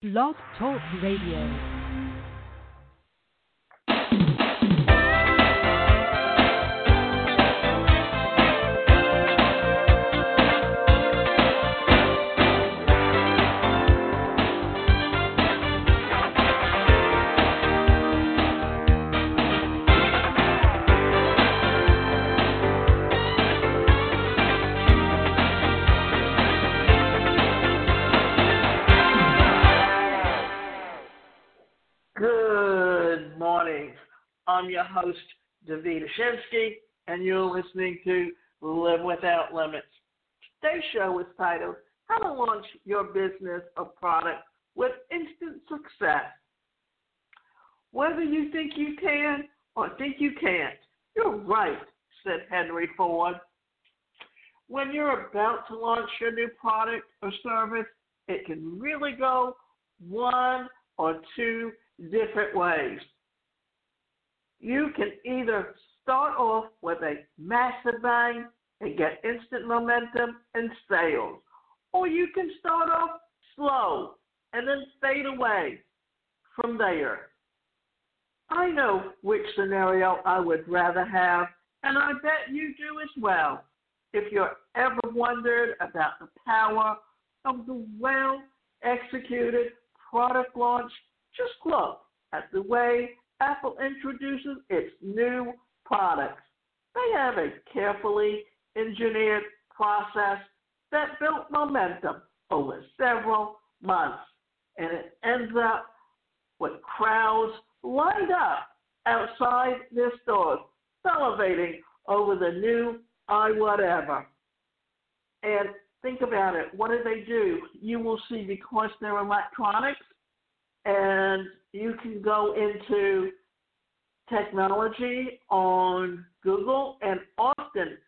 Blog Talk Radio. I'm your host, David Shinsky, and you're listening to Live Without Limits. Today's show is titled How to Launch Your Business or Product with Instant Success. Whether you think you can or think you can't, you're right, said Henry Ford. When you're about to launch your new product or service, it can really go one or two different ways you can either start off with a massive bang and get instant momentum and sales, or you can start off slow and then fade away from there. I know which scenario I would rather have, and I bet you do as well. If you're ever wondered about the power of the well executed product launch, just look at the way Apple introduces its new products. They have a carefully engineered process that built momentum over several months, and it ends up with crowds lined up outside their stores, salivating over the new I whatever. And think about it. What do they do? You will see because they're electronics, and you can go into technology on Google, and often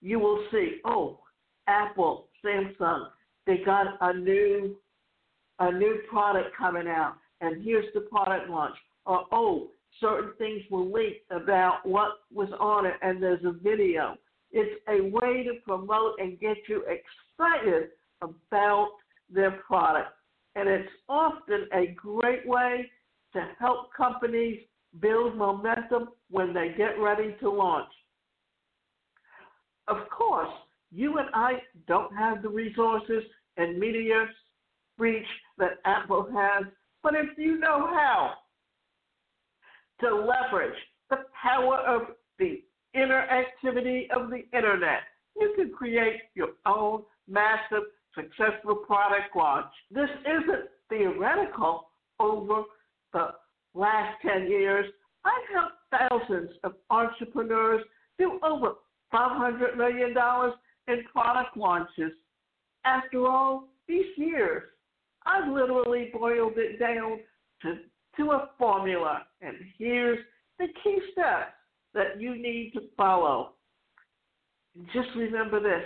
you will see, oh, Apple, Samsung, they got a new a new product coming out, and here's the product launch. Or oh, certain things will leaked about what was on it, and there's a video. It's a way to promote and get you excited about their product. And it's often a great way to help companies build momentum when they get ready to launch. Of course, you and I don't have the resources and media reach that Apple has, but if you know how to leverage the power of the interactivity of the internet, you can create your own massive successful product launch. This isn't theoretical over the last 10 years. I've helped thousands of entrepreneurs do over $500 million in product launches. After all these years, I've literally boiled it down to, to a formula, and here's the key steps that you need to follow. Just remember this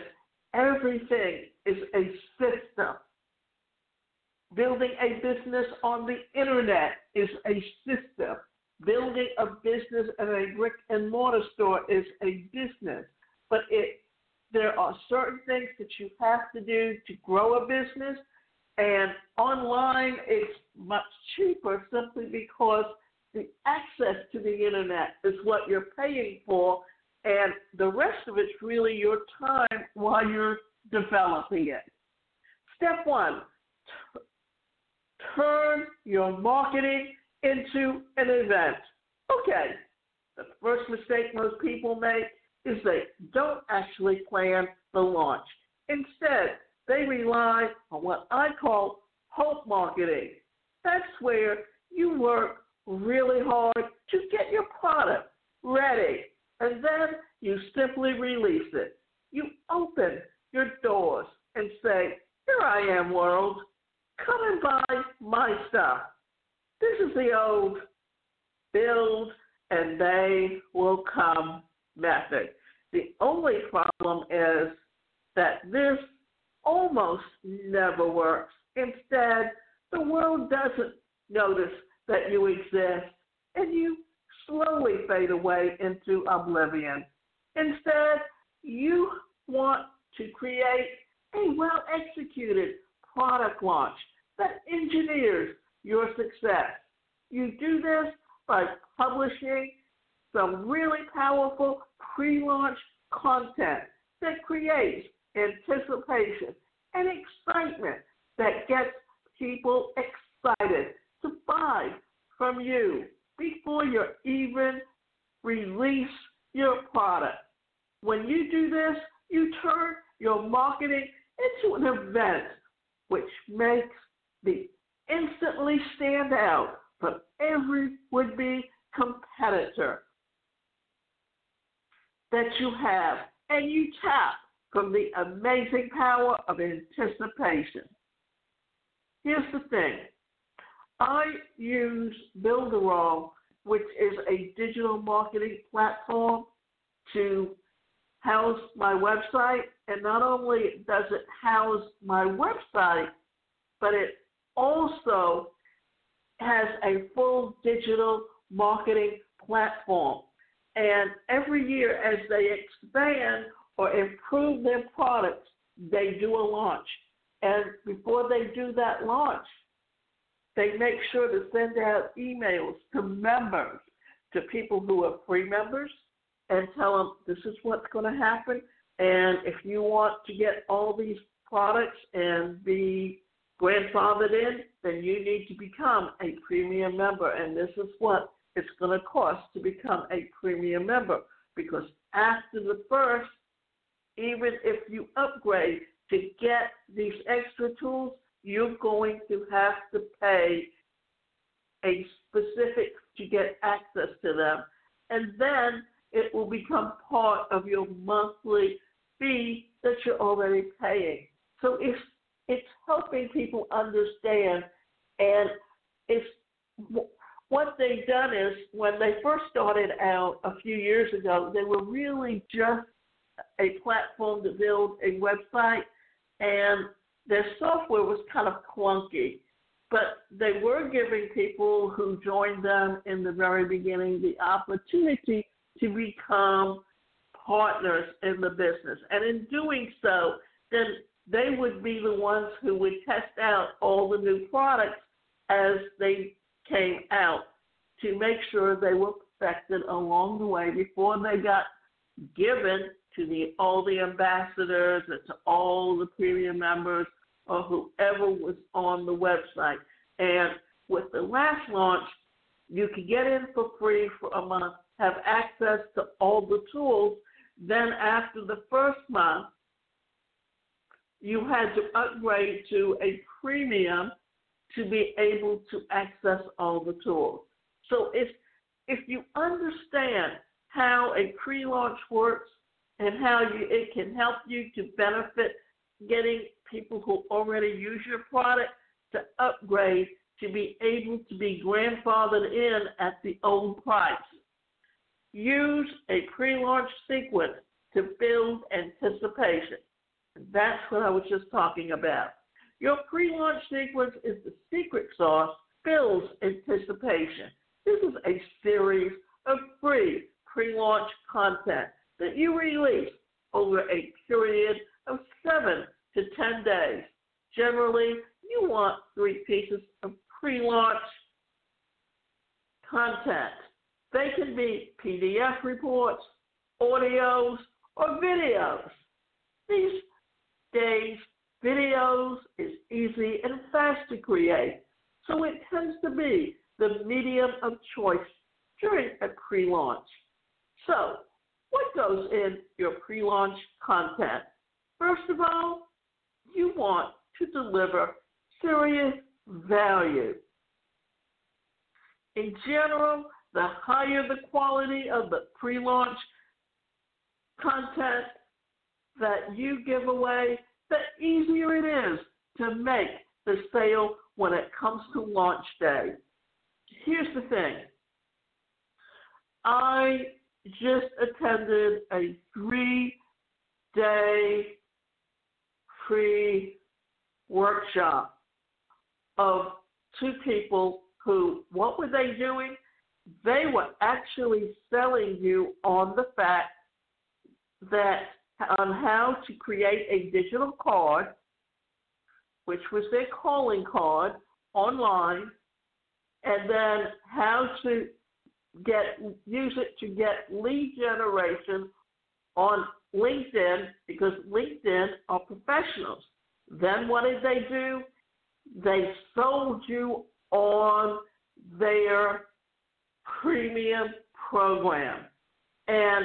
everything is a system. Building a business on the internet is a system. Building a business at a brick and mortar store is a business. But it there are certain things that you have to do to grow a business and online it's much cheaper simply because the access to the internet is what you're paying for and the rest of it's really your time while you're developing it. Step one, t- turn your marketing into an event. Okay, the first mistake most people make is they don't actually plan the launch. Instead, they rely on what I call hope marketing. That's where you work really hard to get your product ready, and then you simply release it. You open your doors and say, Here I am, world. Come and buy my stuff. This is the old build and they will come method. The only problem is that this almost never works. Instead, the world doesn't notice that you exist and you slowly fade away into oblivion. Instead, you want to create a well executed product launch that engineers your success. You do this by publishing some really powerful pre launch content that creates anticipation and excitement that gets people excited to buy from you before you even release your product. When you do this, you turn your marketing into an event which makes the instantly stand out from every would be competitor that you have, and you tap from the amazing power of anticipation. Here's the thing I use Builderall, which is a digital marketing platform, to house my website. And not only does it house my website, but it also has a full digital marketing platform. And every year, as they expand or improve their products, they do a launch. And before they do that launch, they make sure to send out emails to members, to people who are free members, and tell them this is what's going to happen. And if you want to get all these products and be grandfathered in, then you need to become a premium member. And this is what it's going to cost to become a premium member. Because after the first, even if you upgrade to get these extra tools, you're going to have to pay a specific to get access to them. And then it will become part of your monthly fee that you're already paying. So it's it's helping people understand, and it's what they've done is when they first started out a few years ago, they were really just a platform to build a website, and their software was kind of clunky. But they were giving people who joined them in the very beginning the opportunity to become partners in the business. And in doing so, then they would be the ones who would test out all the new products as they came out to make sure they were perfected along the way before they got given to the all the ambassadors and to all the premium members or whoever was on the website. And with the last launch, you could get in for free for a month, have access to all the tools. Then after the first month, you had to upgrade to a premium to be able to access all the tools. So if if you understand how a pre-launch works and how you, it can help you to benefit getting people who already use your product to upgrade to be able to be grandfathered in at the old price. Use a pre-launch sequence to build anticipation. That's what I was just talking about. Your pre-launch sequence is the secret sauce, builds anticipation. This is a series of free pre-launch content that you release over a period of seven to 10 days. Generally, you want three pieces of pre-launch content. They can be PDF reports, audios, or videos. These days, videos is easy and fast to create, so it tends to be the medium of choice during a pre-launch. So, what goes in your pre-launch content? First of all, you want to deliver serious value. In general, the higher the quality of the pre-launch content that you give away, the easier it is to make the sale when it comes to launch day. Here's the thing I just attended a three day free workshop of two people who, what were they doing? They were actually selling you on the fact that on how to create a digital card which was their calling card online, and then how to get use it to get lead generation on LinkedIn because LinkedIn are professionals. Then what did they do? They sold you on their premium program. And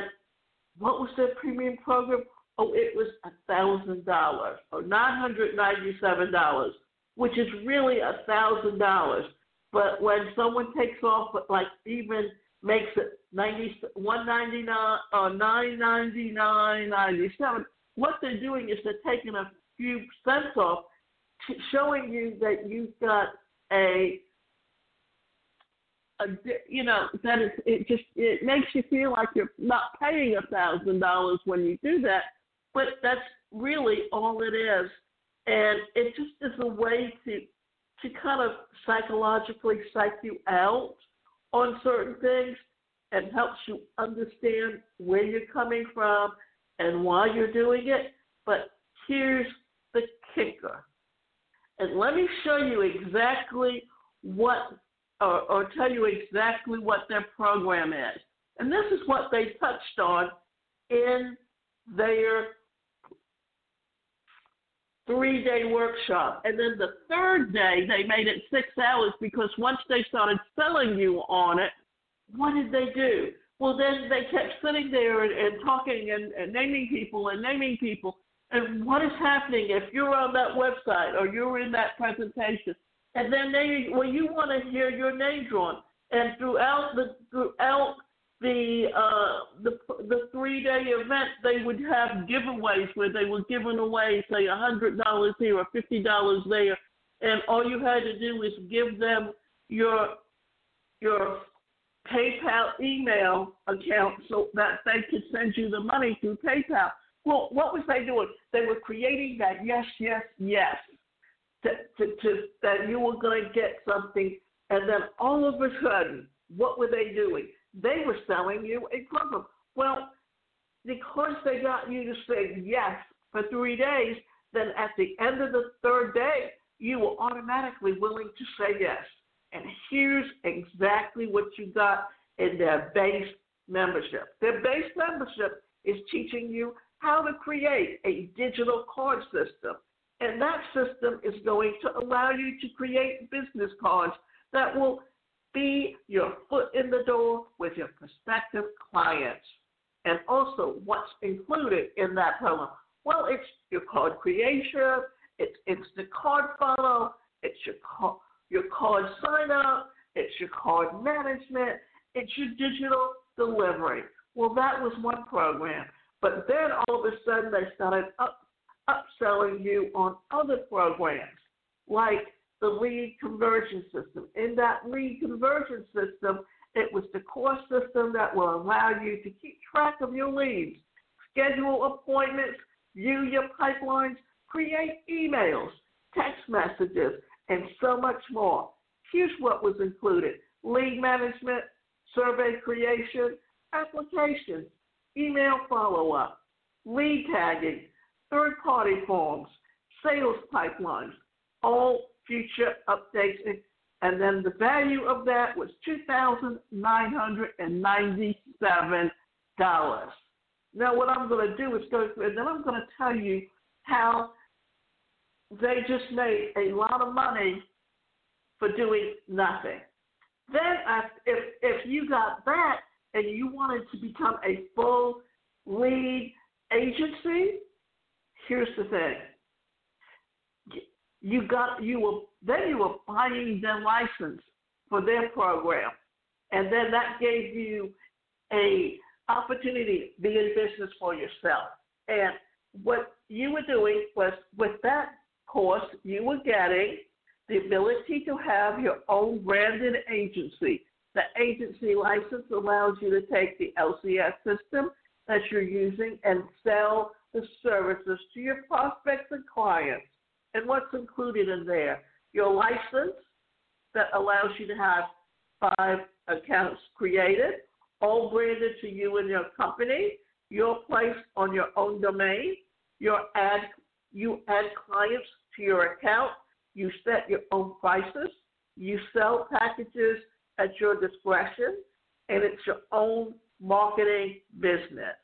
what was their premium program? Oh, it was thousand dollars or nine hundred ninety-seven dollars, which is really thousand dollars. But when someone takes off, like even makes it ninety one ninety uh, nine or nine ninety nine ninety seven, what they're doing is they're taking a few cents off, showing you that you've got a a, you know that is it just it makes you feel like you're not paying a thousand dollars when you do that, but that's really all it is, and it just is a way to to kind of psychologically psych you out on certain things and helps you understand where you're coming from and why you're doing it. But here's the kicker. And let me show you exactly what or, or tell you exactly what their program is. And this is what they touched on in their three day workshop. And then the third day, they made it six hours because once they started selling you on it, what did they do? Well, then they kept sitting there and, and talking and, and naming people and naming people. And what is happening if you're on that website or you're in that presentation? And then they well you want to hear your name drawn and throughout the throughout the uh the the three day event they would have giveaways where they were giving away say a hundred dollars here or fifty dollars there and all you had to do is give them your your PayPal email account so that they could send you the money through PayPal. Well, what was they doing? They were creating that yes, yes, yes to, to, to that you were going to get something, and then all of a sudden, what were they doing? They were selling you a program. Well, because they got you to say yes for three days, then at the end of the third day, you were automatically willing to say yes. And here's exactly what you got in their base membership. Their base membership is teaching you how to create a digital card system and that system is going to allow you to create business cards that will be your foot in the door with your prospective clients. And also, what's included in that program? Well, it's your card creation, it's instant card follow, it's your card, your card sign up, it's your card management, it's your digital delivery. Well, that was one program. But then all of a sudden they started up upselling you on other programs like the lead conversion system. In that lead conversion system, it was the core system that will allow you to keep track of your leads, schedule appointments, view your pipelines, create emails, text messages, and so much more. Here's what was included lead management, survey creation, applications, email follow up, lead tagging, third party forms, sales pipelines, all future updates. And then the value of that was $2,997. Now, what I'm going to do is go through, and then I'm going to tell you how they just made a lot of money for doing nothing. Then, if, if you got that and you wanted to become a full lead agency, here's the thing. You got you were then you were buying their license for their program, and then that gave you a opportunity to be in business for yourself. And what you were doing was with that course, you were getting the ability to have your own branded agency. The agency license allows you to take the LCS system that you're using and sell the services to your prospects and clients. And what's included in there? Your license that allows you to have five accounts created, all branded to you and your company, your place on your own domain, your ad you add clients to your account. You set your own prices. You sell packages at your discretion, and it's your own marketing business.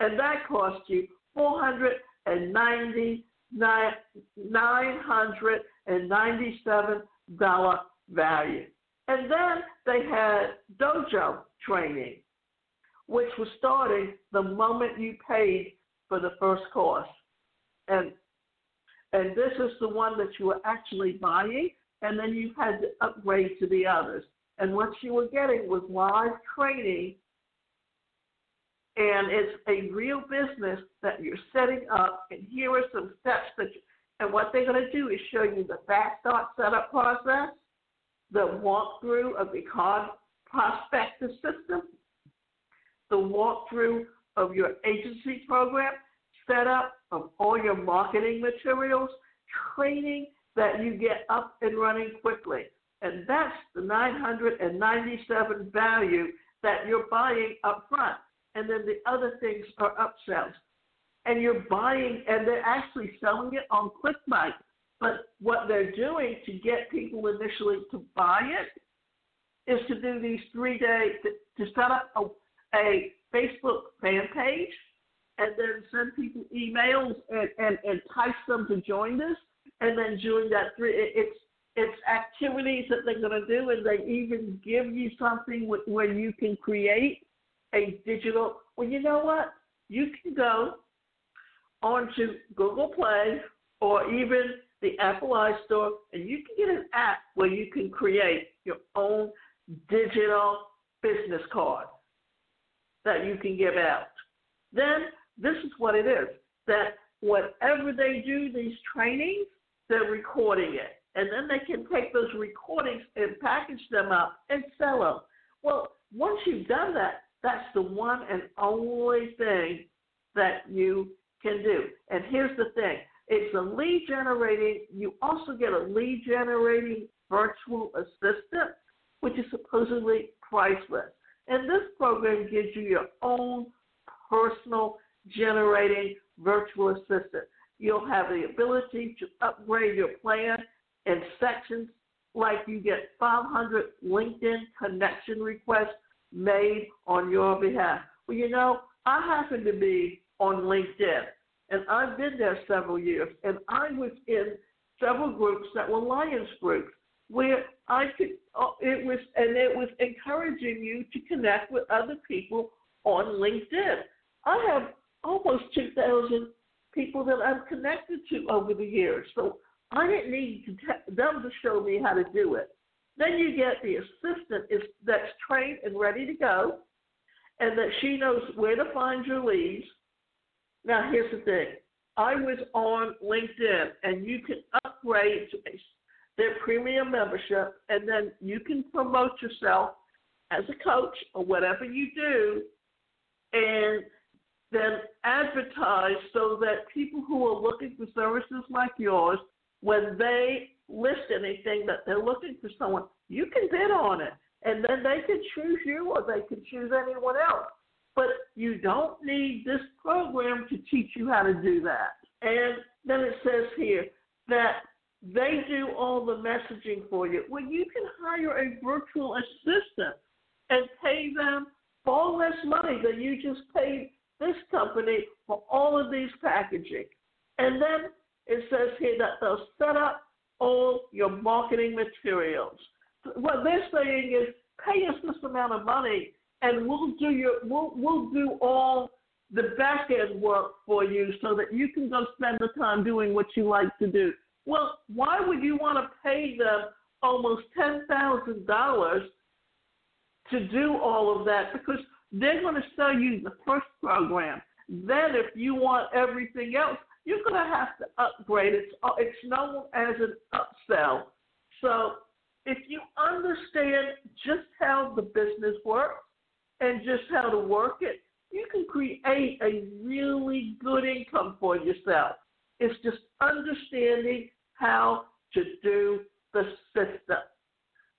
And that cost you four hundred and ninety nine nine hundred and ninety seven dollar value. And then they had dojo training, which was starting the moment you paid for the first course. And and this is the one that you were actually buying, and then you had to upgrade to the others. And what you were getting was live training, and it's a real business that you're setting up. And here are some steps that, you, and what they're going to do is show you the start setup process, the walkthrough of the card prospectus system, the walkthrough of your agency program, setup of all your marketing materials, training that you get up and running quickly. And that's the 997 value that you're buying up front. And then the other things are upsells. And you're buying, and they're actually selling it on ClickBank. But what they're doing to get people initially to buy it is to do these three day, to, to set up a, a Facebook fan page and then send people emails and, and, and entice them to join this. And then during that three, it's it's activities that they're going to do, and they even give you something where you can create a digital. Well, you know what? You can go onto Google Play or even the Apple iStore, and you can get an app where you can create your own digital business card that you can give out. Then this is what it is that whatever they do, these trainings, they're recording it. And then they can take those recordings and package them up and sell them. Well, once you've done that, that's the one and only thing that you can do. And here's the thing it's a lead generating, you also get a lead generating virtual assistant, which is supposedly priceless. And this program gives you your own personal generating virtual assistant. You'll have the ability to upgrade your plan in sections like you get 500 LinkedIn connection requests made on your behalf. Well, you know, I happen to be on LinkedIn, and I've been there several years, and I was in several groups that were Lions groups where I could, oh, it was, and it was encouraging you to connect with other people on LinkedIn. I have almost 2,000 people that I've connected to over the years. So I didn't need to t- them to show me how to do it. Then you get the assistant is that's trained and ready to go, and that she knows where to find your leads. Now here's the thing: I was on LinkedIn, and you can upgrade to their premium membership, and then you can promote yourself as a coach or whatever you do, and then advertise so that people who are looking for services like yours, when they list anything that they're looking for someone, you can bid on it. And then they can choose you or they can choose anyone else. But you don't need this program to teach you how to do that. And then it says here that they do all the messaging for you. Well, you can hire a virtual assistant and pay them far less money than you just paid this company for all of these packaging. And then it says here that they'll set up all your marketing materials. What they're saying is pay us this amount of money and we'll do your we'll we'll do all the back end work for you so that you can go spend the time doing what you like to do. Well, why would you want to pay them almost ten thousand dollars to do all of that? Because they're going to sell you the first program. Then, if you want everything else, you're going to have to upgrade. It's uh, it's known as an upsell. So, if you understand just how the business works and just how to work it, you can create a really good income for yourself. It's just understanding how to do the system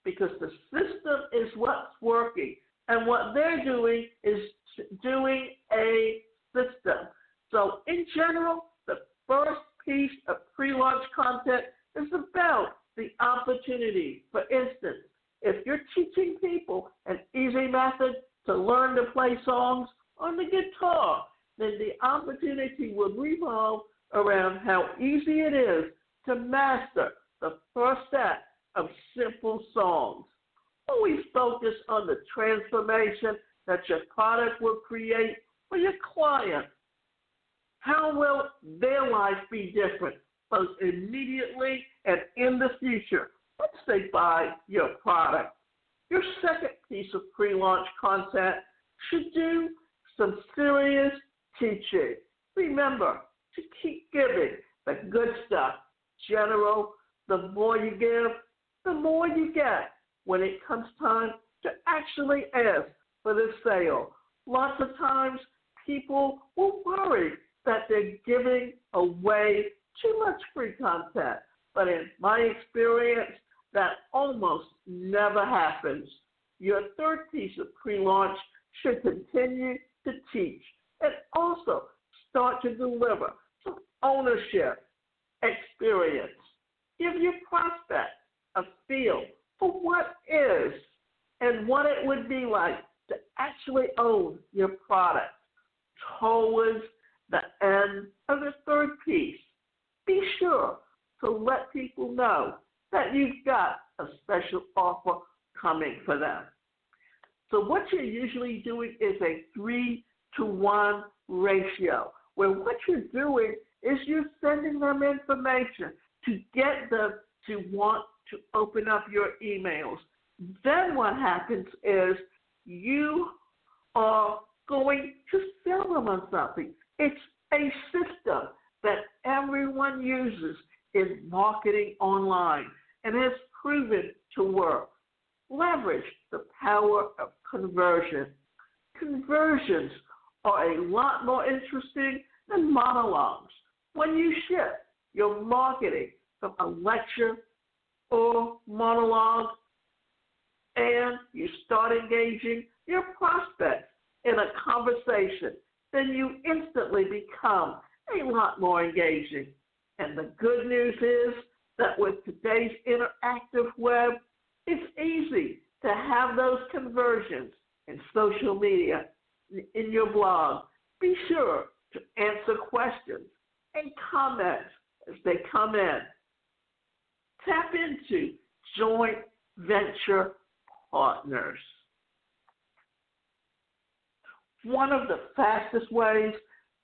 because the system is what's working. And what they're doing is doing a system. So, in general, first piece of pre launch content is about the opportunity. For instance, if you're teaching people an easy method to learn to play songs on the guitar, then the opportunity would revolve around how easy it is to master the first set of simple songs. Always focus on the transformation that your product will create for your client. How will their life be different, both immediately and in the future, once they buy your product? Your second piece of pre launch content should do some serious teaching. Remember to keep giving the good stuff. General, the more you give, the more you get when it comes time to actually ask for the sale. Lots of times people will worry that they're giving away too much free content. But in my experience, that almost never happens. Your third piece of pre launch should continue to teach and also start to deliver some ownership experience. Give your prospect a feel for what is and what it would be like to actually own your product towards the end of the third piece. Be sure to let people know that you've got a special offer coming for them. So, what you're usually doing is a three to one ratio, where what you're doing is you're sending them information to get them to want to open up your emails. Then what happens is you are going to sell them on something. It's a system that everyone uses in marketing online and has proven to work. Leverage the power of conversion. Conversions are a lot more interesting than monologues. When you shift your marketing from a lecture or monologue and you start engaging your prospects in a conversation, then you instantly become a lot more engaging. And the good news is that with today's interactive web, it's easy to have those conversions in social media, in your blog. Be sure to answer questions and comments as they come in. Tap into joint venture partners. One of the fastest ways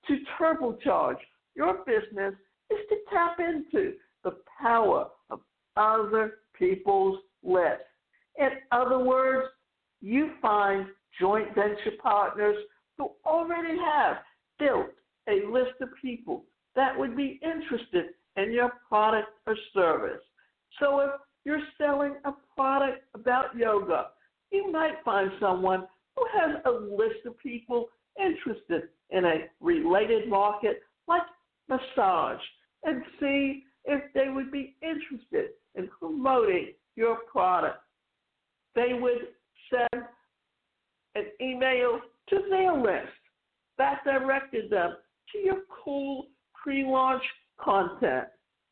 to turbocharge your business is to tap into the power of other people's lists. In other words, you find joint venture partners who already have built a list of people that would be interested in your product or service. So if you're selling a product about yoga, you might find someone who has a list of people interested in a related market like massage and see if they would be interested in promoting your product. They would send an email to their list that directed them to your cool pre launch content.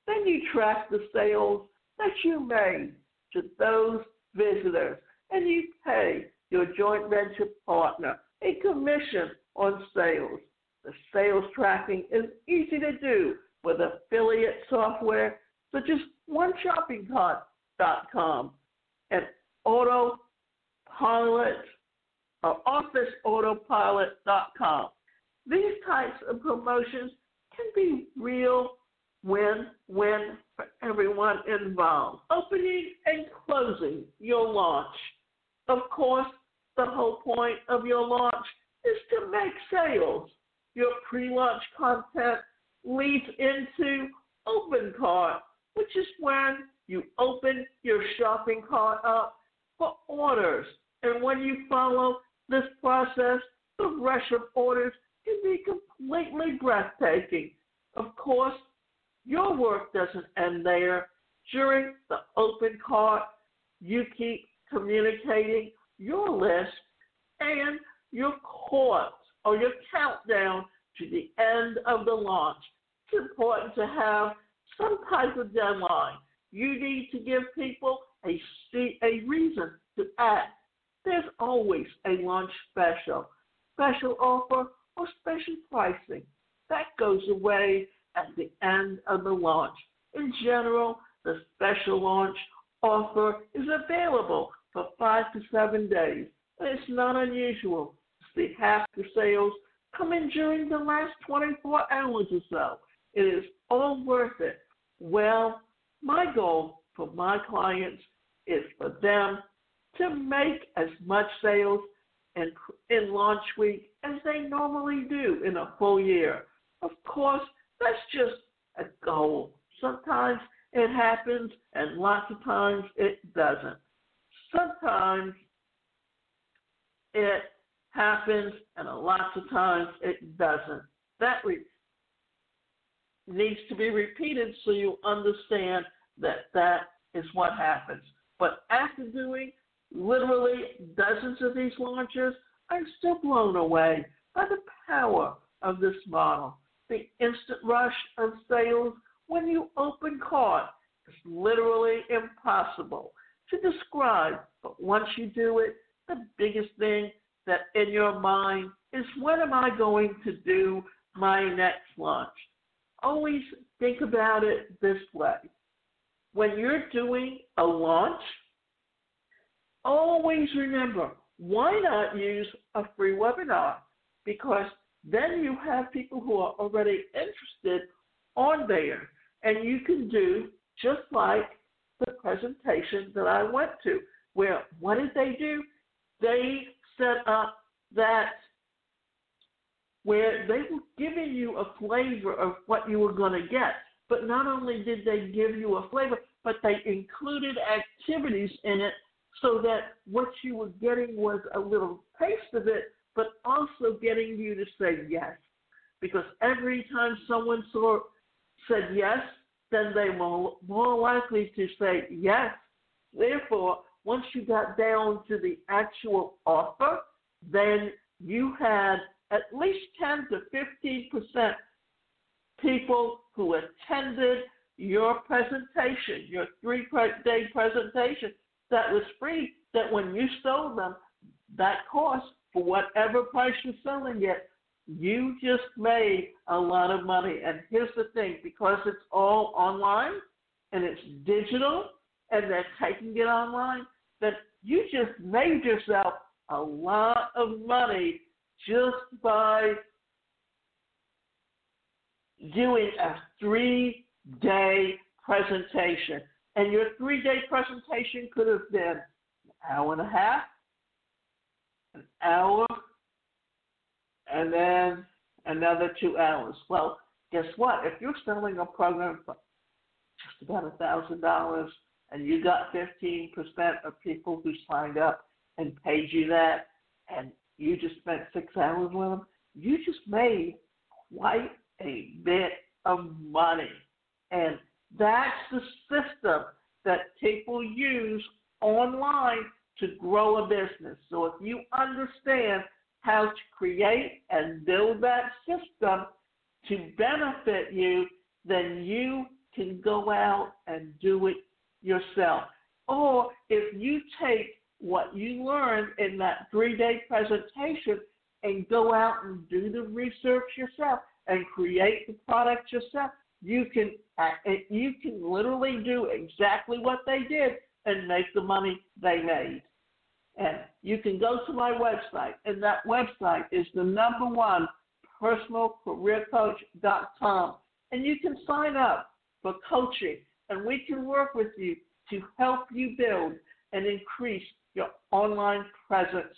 Then you track the sales that you made to those visitors and you pay your joint venture partner a commission on sales. The sales tracking is easy to do with affiliate software such as OneShoppingCart.com and Autopilot or OfficeAutopilot.com. These types of promotions can be real win win for everyone involved. Opening and closing your launch. Of course, the whole point of your launch is to make sales. Your pre launch content leads into open cart, which is when you open your shopping cart up for orders. And when you follow this process, the rush of orders can be completely breathtaking. Of course, your work doesn't end there. During the open cart, you keep communicating your list and your course or your countdown to the end of the launch. it's important to have some type of deadline. You need to give people a, a reason to act. There's always a launch special, special offer, or special pricing. That goes away at the end of the launch. In general, the special launch offer is available five to seven days. It's not unusual to see half the sales come in during the last 24 hours or so. It is all worth it. Well, my goal for my clients is for them to make as much sales in, in launch week as they normally do in a full year. Of course, that's just a goal. Sometimes it happens, and lots of times it doesn't. Sometimes it happens, and a lot of times it doesn't. That re- needs to be repeated so you understand that that is what happens. But after doing literally dozens of these launches, I'm still blown away by the power of this model. The instant rush of sales when you open cart is literally impossible to describe. But once you do it, the biggest thing that in your mind is when am I going to do my next launch? Always think about it this way. When you're doing a launch, always remember why not use a free webinar? Because then you have people who are already interested on there, and you can do just like presentation that I went to, where what did they do? They set up that where they were giving you a flavor of what you were going to get. But not only did they give you a flavor, but they included activities in it so that what you were getting was a little taste of it, but also getting you to say yes. Because every time someone saw, said yes, then they were more likely to say yes. Therefore, once you got down to the actual offer, then you had at least 10 to 15 percent people who attended your presentation, your three day presentation that was free, that when you sold them, that cost for whatever price you're selling it, you just made a lot of money. And here's the thing because it's all online and it's digital and they're taking it online, that you just made yourself a lot of money just by doing a three day presentation. And your three day presentation could have been an hour and a half, an hour, and then another two hours. Well, guess what? If you're selling a program for just about a thousand dollars and you got fifteen percent of people who signed up and paid you that and you just spent six hours with them, you just made quite a bit of money. And that's the system that people use online to grow a business. So if you understand how to create and build that system to benefit you, then you can go out and do it yourself. Or if you take what you learned in that three day presentation and go out and do the research yourself and create the product yourself, you can uh, you can literally do exactly what they did and make the money they made. And you can go to my website, and that website is the number one personalcareercoach.com. And you can sign up for coaching, and we can work with you to help you build and increase your online presence